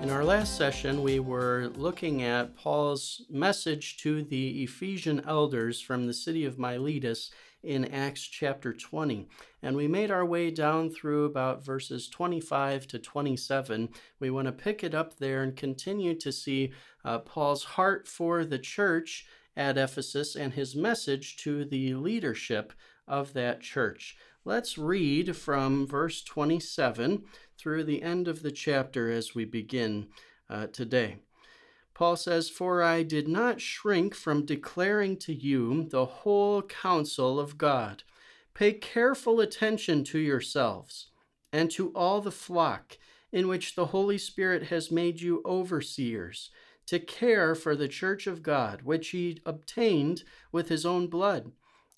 In our last session, we were looking at Paul's message to the Ephesian elders from the city of Miletus in Acts chapter 20. And we made our way down through about verses 25 to 27. We want to pick it up there and continue to see uh, Paul's heart for the church at Ephesus and his message to the leadership of that church. Let's read from verse 27 through the end of the chapter as we begin uh, today. Paul says, For I did not shrink from declaring to you the whole counsel of God. Pay careful attention to yourselves and to all the flock in which the Holy Spirit has made you overseers, to care for the church of God, which he obtained with his own blood.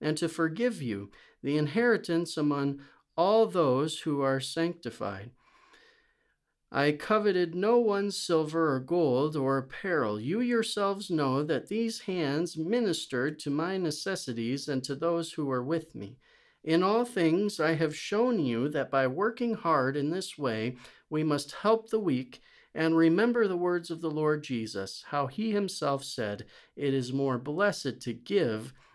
and to forgive you the inheritance among all those who are sanctified. I coveted no one's silver or gold or apparel. You yourselves know that these hands ministered to my necessities and to those who were with me. In all things, I have shown you that by working hard in this way, we must help the weak and remember the words of the Lord Jesus, how he himself said, It is more blessed to give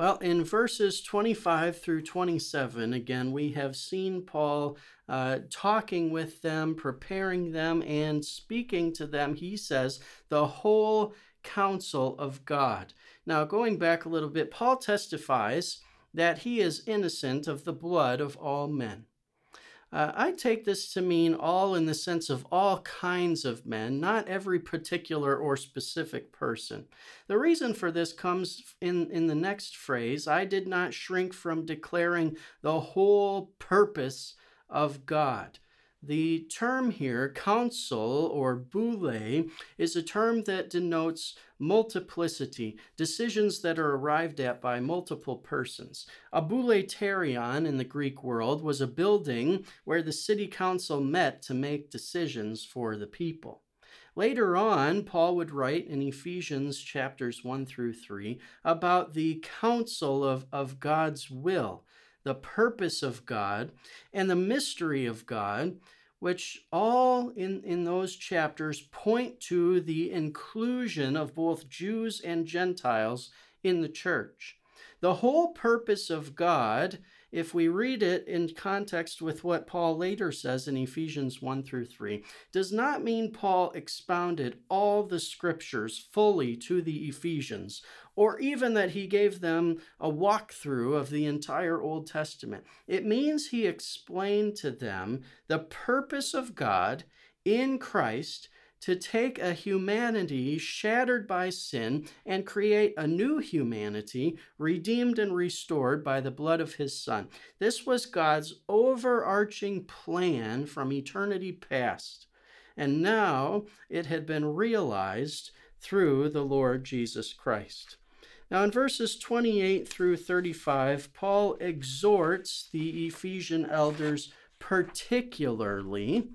Well, in verses 25 through 27, again, we have seen Paul uh, talking with them, preparing them, and speaking to them. He says, the whole counsel of God. Now, going back a little bit, Paul testifies that he is innocent of the blood of all men. Uh, I take this to mean all in the sense of all kinds of men, not every particular or specific person. The reason for this comes in, in the next phrase I did not shrink from declaring the whole purpose of God. The term here, council or boule, is a term that denotes multiplicity, decisions that are arrived at by multiple persons. A bouleuterion in the Greek world was a building where the city council met to make decisions for the people. Later on, Paul would write in Ephesians chapters 1 through 3 about the counsel of, of God's will the purpose of God, and the mystery of God, which all in, in those chapters point to the inclusion of both Jews and Gentiles in the church. The whole purpose of God if we read it in context with what Paul later says in Ephesians 1 through 3, does not mean Paul expounded all the scriptures fully to the Ephesians, or even that he gave them a walkthrough of the entire Old Testament. It means he explained to them the purpose of God in Christ to take a humanity shattered by sin and create a new humanity redeemed and restored by the blood of his Son. This was God's overarching plan from eternity past. And now it had been realized through the Lord Jesus Christ. Now, in verses 28 through 35, Paul exhorts the Ephesian elders particularly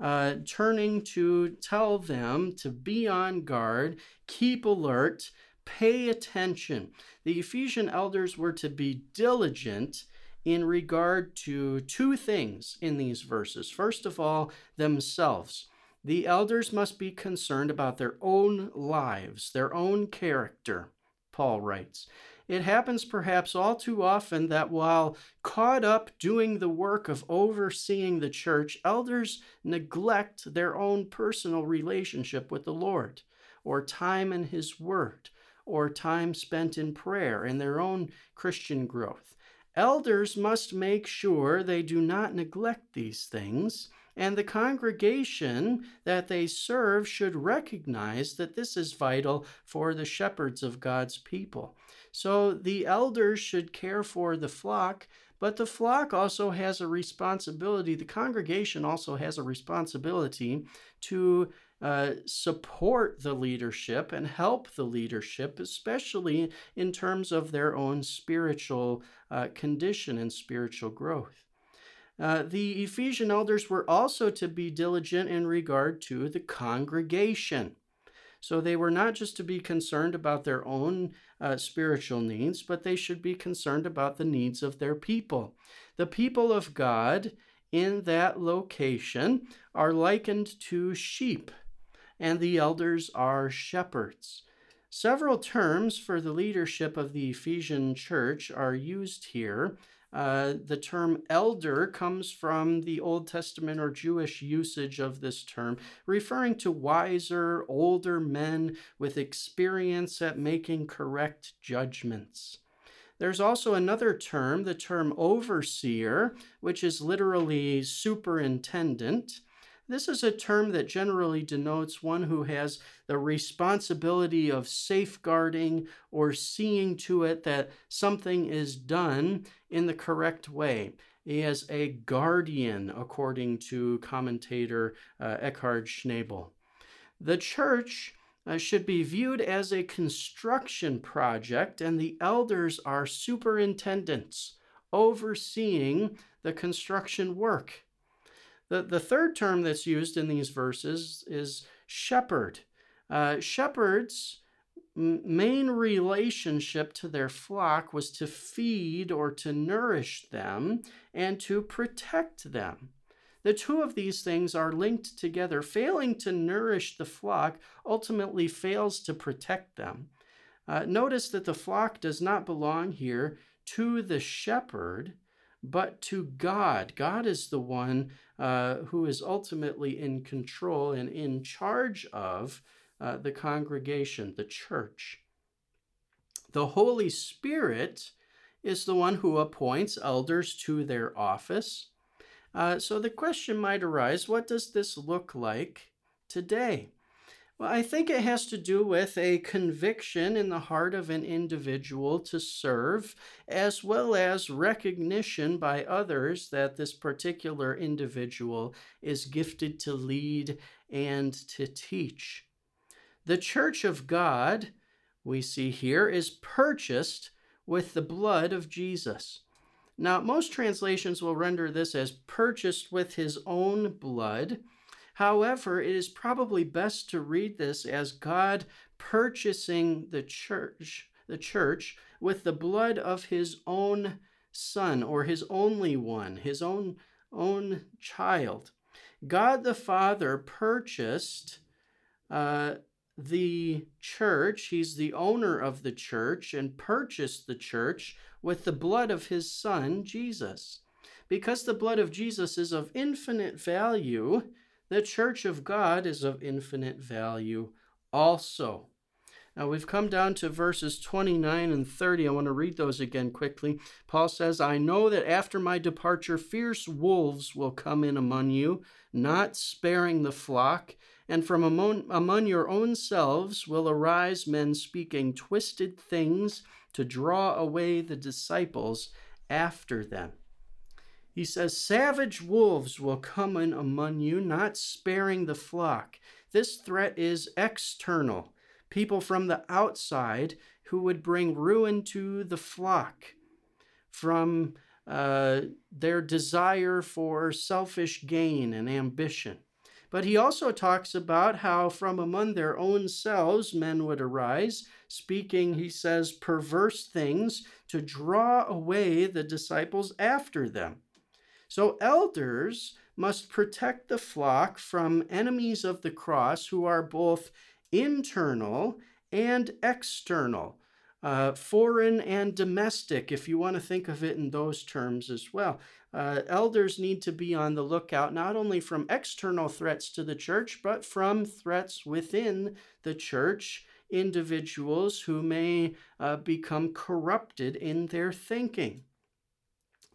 uh, turning to tell them to be on guard, keep alert, pay attention. The Ephesian elders were to be diligent in regard to two things in these verses. First of all, themselves. The elders must be concerned about their own lives, their own character, Paul writes. It happens perhaps all too often that while caught up doing the work of overseeing the church, elders neglect their own personal relationship with the Lord, or time in His Word, or time spent in prayer and their own Christian growth. Elders must make sure they do not neglect these things, and the congregation that they serve should recognize that this is vital for the shepherds of God's people. So the elders should care for the flock, but the flock also has a responsibility, the congregation also has a responsibility to uh, support the leadership and help the leadership, especially in terms of their own spiritual uh, condition and spiritual growth. Uh, the Ephesian elders were also to be diligent in regard to the congregation. So they were not just to be concerned about their own uh, spiritual needs, but they should be concerned about the needs of their people. The people of God in that location are likened to sheep and the elders are shepherds. Several terms for the leadership of the Ephesian church are used here. Uh, the term elder comes from the Old Testament or Jewish usage of this term, referring to wiser, older men with experience at making correct judgments. There's also another term, the term overseer, which is literally superintendent. This is a term that generally denotes one who has the responsibility of safeguarding or seeing to it that something is done in the correct way. He is a guardian, according to commentator uh, Eckhard Schnabel. The church uh, should be viewed as a construction project, and the elders are superintendents overseeing the construction work. The, the third term that's used in these verses is shepherd. Uh, shepherds' main relationship to their flock was to feed or to nourish them and to protect them. The two of these things are linked together. Failing to nourish the flock ultimately fails to protect them. Uh, notice that the flock does not belong here to the shepherd, but to God. God is the one uh, who is ultimately in control and in charge of uh, the congregation, the church. The Holy Spirit is the one who appoints elders to their office. Uh, so the question might arise what does this look like today? Well, I think it has to do with a conviction in the heart of an individual to serve, as well as recognition by others that this particular individual is gifted to lead and to teach. The church of God, we see here, is purchased with the blood of Jesus. Now, most translations will render this as purchased with his own blood. However, it is probably best to read this as God purchasing the church, the church with the blood of his own son or his only one, his own own child. God the Father purchased uh, the church. He's the owner of the church and purchased the church with the blood of his son, Jesus. Because the blood of Jesus is of infinite value, the church of God is of infinite value also. Now we've come down to verses 29 and 30. I want to read those again quickly. Paul says, I know that after my departure, fierce wolves will come in among you, not sparing the flock. And from among, among your own selves will arise men speaking twisted things to draw away the disciples after them. He says, Savage wolves will come in among you, not sparing the flock. This threat is external. People from the outside who would bring ruin to the flock from uh, their desire for selfish gain and ambition. But he also talks about how from among their own selves men would arise, speaking, he says, perverse things to draw away the disciples after them. So elders must protect the flock from enemies of the cross who are both internal and external uh, foreign and domestic, if you want to think of it in those terms as well. Uh, elders need to be on the lookout not only from external threats to the church, but from threats within the church, individuals who may uh, become corrupted in their thinking.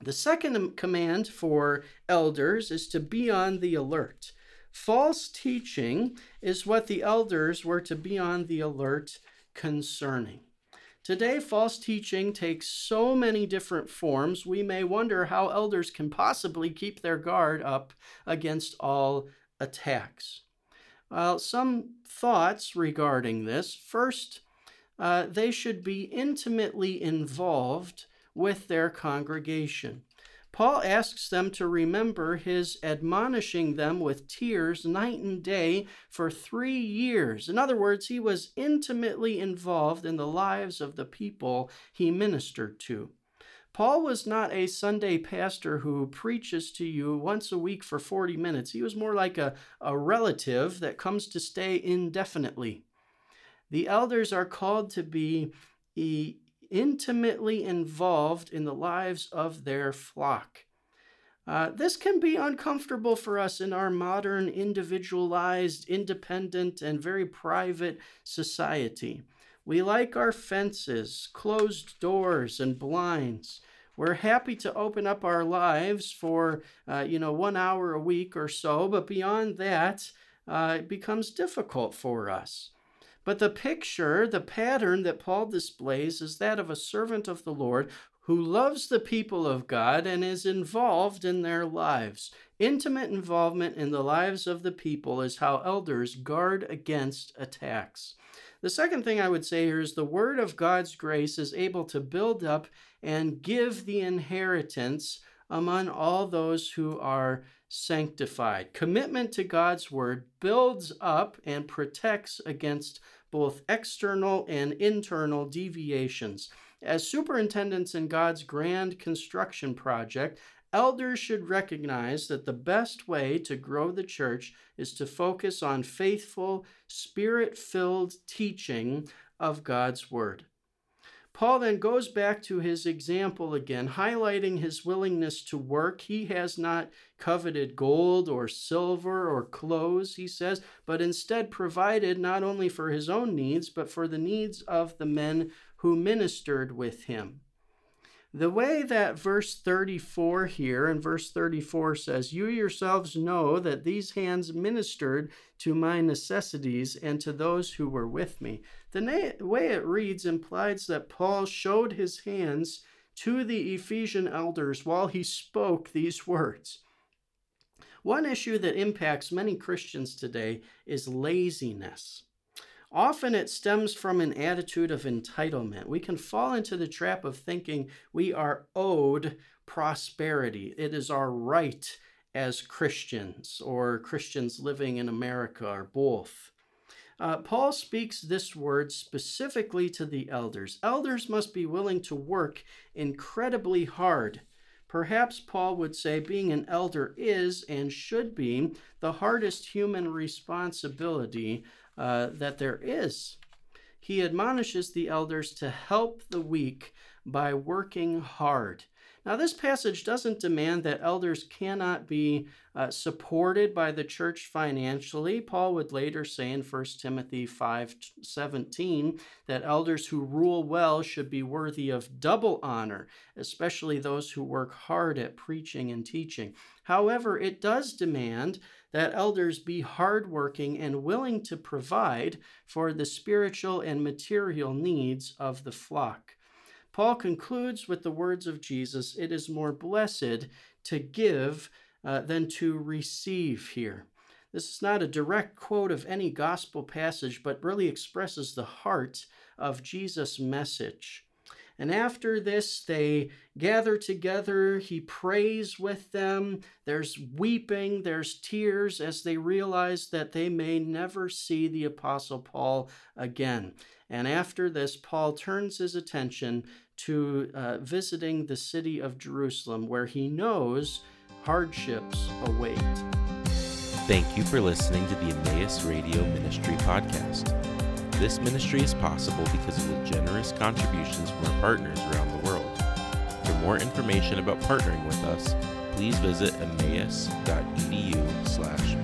The second command for elders is to be on the alert. False teaching is what the elders were to be on the alert concerning. Today, false teaching takes so many different forms, we may wonder how elders can possibly keep their guard up against all attacks. Well, some thoughts regarding this. First, uh, they should be intimately involved with their congregation. Paul asks them to remember his admonishing them with tears night and day for three years. In other words, he was intimately involved in the lives of the people he ministered to. Paul was not a Sunday pastor who preaches to you once a week for 40 minutes. He was more like a, a relative that comes to stay indefinitely. The elders are called to be intimately involved in the lives of their flock. Uh, this can be uncomfortable for us in our modern, individualized, independent, and very private society. We like our fences, closed doors, and blinds. We're happy to open up our lives for, uh, you know, one hour a week or so, but beyond that, uh, it becomes difficult for us. But the picture, the pattern that Paul displays is that of a servant of the Lord who loves the people of God and is involved in their lives. Intimate involvement in the lives of the people is how elders guard against attacks. The second thing I would say here is the word of God's grace is able to build up and give the inheritance among all those who are sanctified. Commitment to God's word builds up and protects against both external and internal deviations. As superintendents in God's grand construction project, elders should recognize that the best way to grow the church is to focus on faithful, spirit filled teaching of God's Word. Paul then goes back to his example again, highlighting his willingness to work. He has not coveted gold or silver or clothes, he says, but instead provided not only for his own needs, but for the needs of the men who ministered with him. The way that verse 34 here and verse 34 says, You yourselves know that these hands ministered to my necessities and to those who were with me. The na- way it reads implies that Paul showed his hands to the Ephesian elders while he spoke these words. One issue that impacts many Christians today is laziness. Often it stems from an attitude of entitlement. We can fall into the trap of thinking we are owed prosperity. It is our right as Christians or Christians living in America or both. Uh, Paul speaks this word specifically to the elders. Elders must be willing to work incredibly hard. Perhaps Paul would say being an elder is and should be the hardest human responsibility uh, that there is. He admonishes the elders to help the weak by working hard. Now, this passage doesn't demand that elders cannot be uh, supported by the church financially. Paul would later say in 1 Timothy 5 17 that elders who rule well should be worthy of double honor, especially those who work hard at preaching and teaching. However, it does demand that elders be hardworking and willing to provide for the spiritual and material needs of the flock. Paul concludes with the words of Jesus It is more blessed to give uh, than to receive here. This is not a direct quote of any gospel passage, but really expresses the heart of Jesus' message. And after this, they gather together. He prays with them. There's weeping, there's tears as they realize that they may never see the Apostle Paul again. And after this, Paul turns his attention to uh, visiting the city of Jerusalem, where he knows hardships await. Thank you for listening to the Emmaus Radio Ministry podcast. This ministry is possible because of the generous contributions from our partners around the world. For more information about partnering with us, please visit emmaus.edu slash